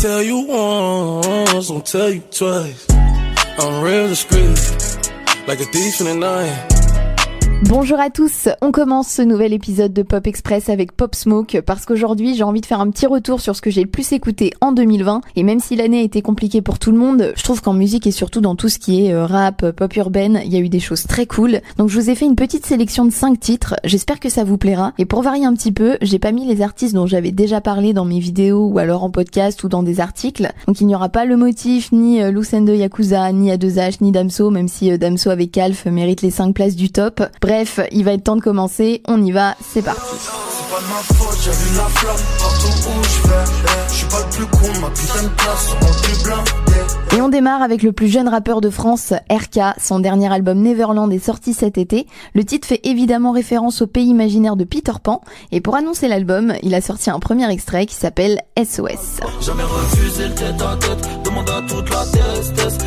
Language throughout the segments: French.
tell you once, don't tell you twice. I'm real discreet, like a thief in the night. Bonjour à tous, on commence ce nouvel épisode de Pop Express avec Pop Smoke parce qu'aujourd'hui j'ai envie de faire un petit retour sur ce que j'ai le plus écouté en 2020 et même si l'année a été compliquée pour tout le monde, je trouve qu'en musique et surtout dans tout ce qui est euh, rap, pop urbaine, il y a eu des choses très cool. Donc je vous ai fait une petite sélection de 5 titres, j'espère que ça vous plaira et pour varier un petit peu, j'ai pas mis les artistes dont j'avais déjà parlé dans mes vidéos ou alors en podcast ou dans des articles. Donc il n'y aura pas le motif ni euh, Lucendo Yakuza, ni A2H, ni Damso même si euh, Damso avec Calf mérite les 5 places du top. Bref, il va être temps de commencer, on y va, c'est parti. Et on démarre avec le plus jeune rappeur de France, RK. Son dernier album Neverland est sorti cet été. Le titre fait évidemment référence au pays imaginaire de Peter Pan. Et pour annoncer l'album, il a sorti un premier extrait qui s'appelle SOS. Jamais refusé le tête à tête, demande à toute la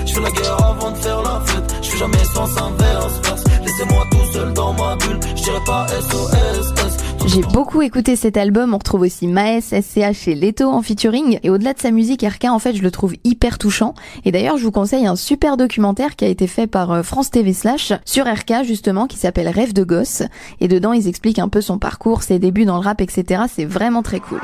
Je fais la guerre avant de faire la fête, je jamais sans inverse. Laissez-moi tout seul dans ma bulle, je dirais pas SOS. J'ai beaucoup écouté cet album, on retrouve aussi Maes, SCH et Leto en featuring, et au-delà de sa musique, RK en fait je le trouve hyper touchant, et d'ailleurs je vous conseille un super documentaire qui a été fait par euh, France TV Slash sur RK justement, qui s'appelle Rêve de gosse, et dedans ils expliquent un peu son parcours, ses débuts dans le rap, etc. C'est vraiment très cool.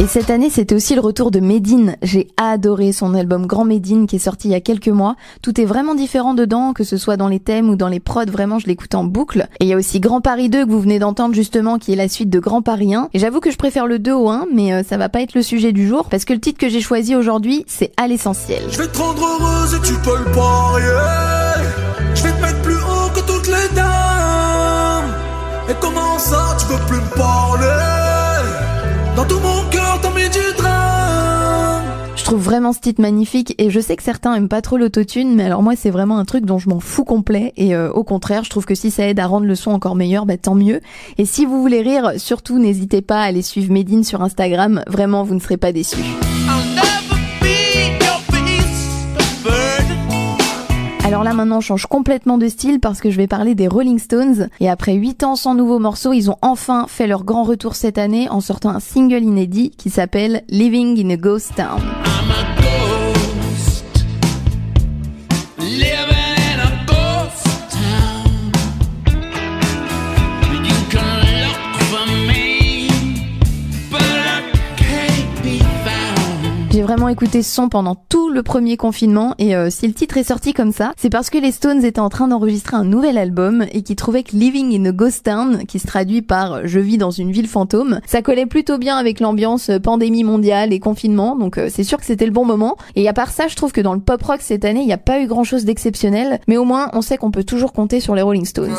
Et cette année, c'était aussi le retour de Medine. J'ai adoré son album Grand Medine qui est sorti il y a quelques mois. Tout est vraiment différent dedans, que ce soit dans les thèmes ou dans les prods. Vraiment, je l'écoute en boucle. Et il y a aussi Grand Paris 2 que vous venez d'entendre justement, qui est la suite de Grand Paris 1. Et j'avoue que je préfère le 2 au 1, mais euh, ça va pas être le sujet du jour parce que le titre que j'ai choisi aujourd'hui, c'est à l'essentiel. Je vais te rendre heureuse et tu peux le parier. Je vais te mettre plus haut que toutes les dames. Et comment ça, tu veux plus me parler? Vraiment ce titre magnifique et je sais que certains aiment pas trop l'autotune, mais alors moi c'est vraiment un truc dont je m'en fous complet et euh, au contraire je trouve que si ça aide à rendre le son encore meilleur, bah tant mieux. Et si vous voulez rire, surtout n'hésitez pas à aller suivre Medine sur Instagram, vraiment vous ne serez pas déçus. Alors là maintenant on change complètement de style parce que je vais parler des Rolling Stones et après 8 ans sans nouveaux morceaux, ils ont enfin fait leur grand retour cette année en sortant un single inédit qui s'appelle Living in a Ghost Town. J'ai vraiment écouté ce son pendant tout le premier confinement et euh, si le titre est sorti comme ça, c'est parce que les Stones étaient en train d'enregistrer un nouvel album et qui trouvaient que Living in a Ghost Town, qui se traduit par Je vis dans une ville fantôme, ça collait plutôt bien avec l'ambiance euh, pandémie mondiale et confinement, donc euh, c'est sûr que c'était le bon moment. Et à part ça, je trouve que dans le pop rock cette année, il n'y a pas eu grand chose d'exceptionnel, mais au moins on sait qu'on peut toujours compter sur les Rolling Stones.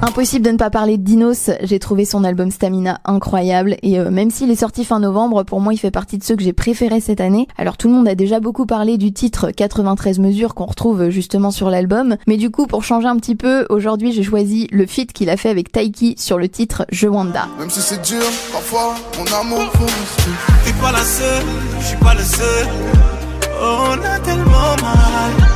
Impossible de ne pas parler de Dinos, j'ai trouvé son album Stamina incroyable et euh, même s'il est sorti fin novembre, pour moi il fait partie de ceux que j'ai préférés cette année. Alors tout le monde a déjà beaucoup parlé du titre 93 mesures qu'on retrouve justement sur l'album, mais du coup pour changer un petit peu, aujourd'hui j'ai choisi le feat qu'il a fait avec Taiki sur le titre Je Wanda. Même si c'est dur, parfois mon amour T'es pas la seule, je suis pas le seul. Oh, on a tellement mal.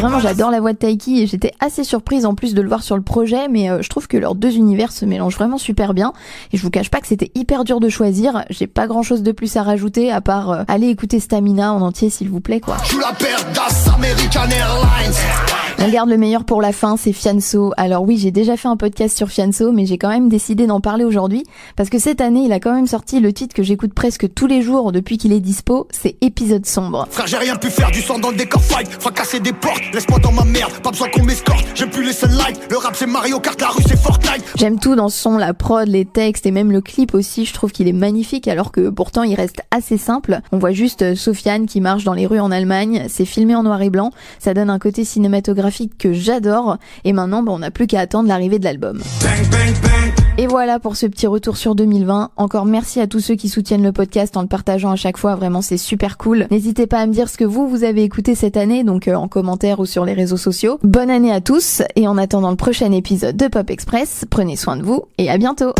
Vraiment, j'adore la voix de Taiki et j'étais assez surprise en plus de le voir sur le projet, mais euh, je trouve que leurs deux univers se mélangent vraiment super bien. Et je vous cache pas que c'était hyper dur de choisir. J'ai pas grand chose de plus à rajouter à part euh, aller écouter Stamina en entier s'il vous plaît quoi. On garde le meilleur pour la fin, c'est Fianso. Alors oui, j'ai déjà fait un podcast sur Fianso, mais j'ai quand même décidé d'en parler aujourd'hui parce que cette année, il a quand même sorti le titre que j'écoute presque tous les jours depuis qu'il est dispo, c'est Épisode sombre. Frère, j'ai rien pu faire du sang dans le décor fight, fracasser des portes, laisse-moi dans ma merde, pas besoin qu'on m'escorte, j'aime plus les sunlight, le rap c'est Mario Kart, la rue c'est Fortnite. J'aime tout dans ce son, la prod, les textes et même le clip aussi, je trouve qu'il est magnifique alors que pourtant il reste assez simple. On voit juste Sofiane qui marche dans les rues en Allemagne, c'est filmé en noir et blanc, ça donne un côté cinématographique que j'adore. Et maintenant, bah, on n'a plus qu'à attendre l'arrivée de l'album. Et voilà pour ce petit retour sur 2020. Encore merci à tous ceux qui soutiennent le podcast en le partageant à chaque fois. Vraiment, c'est super cool. N'hésitez pas à me dire ce que vous, vous avez écouté cette année, donc euh, en commentaire ou sur les réseaux sociaux. Bonne année à tous. Et en attendant le prochain épisode de Pop Express, prenez soin de vous et à bientôt.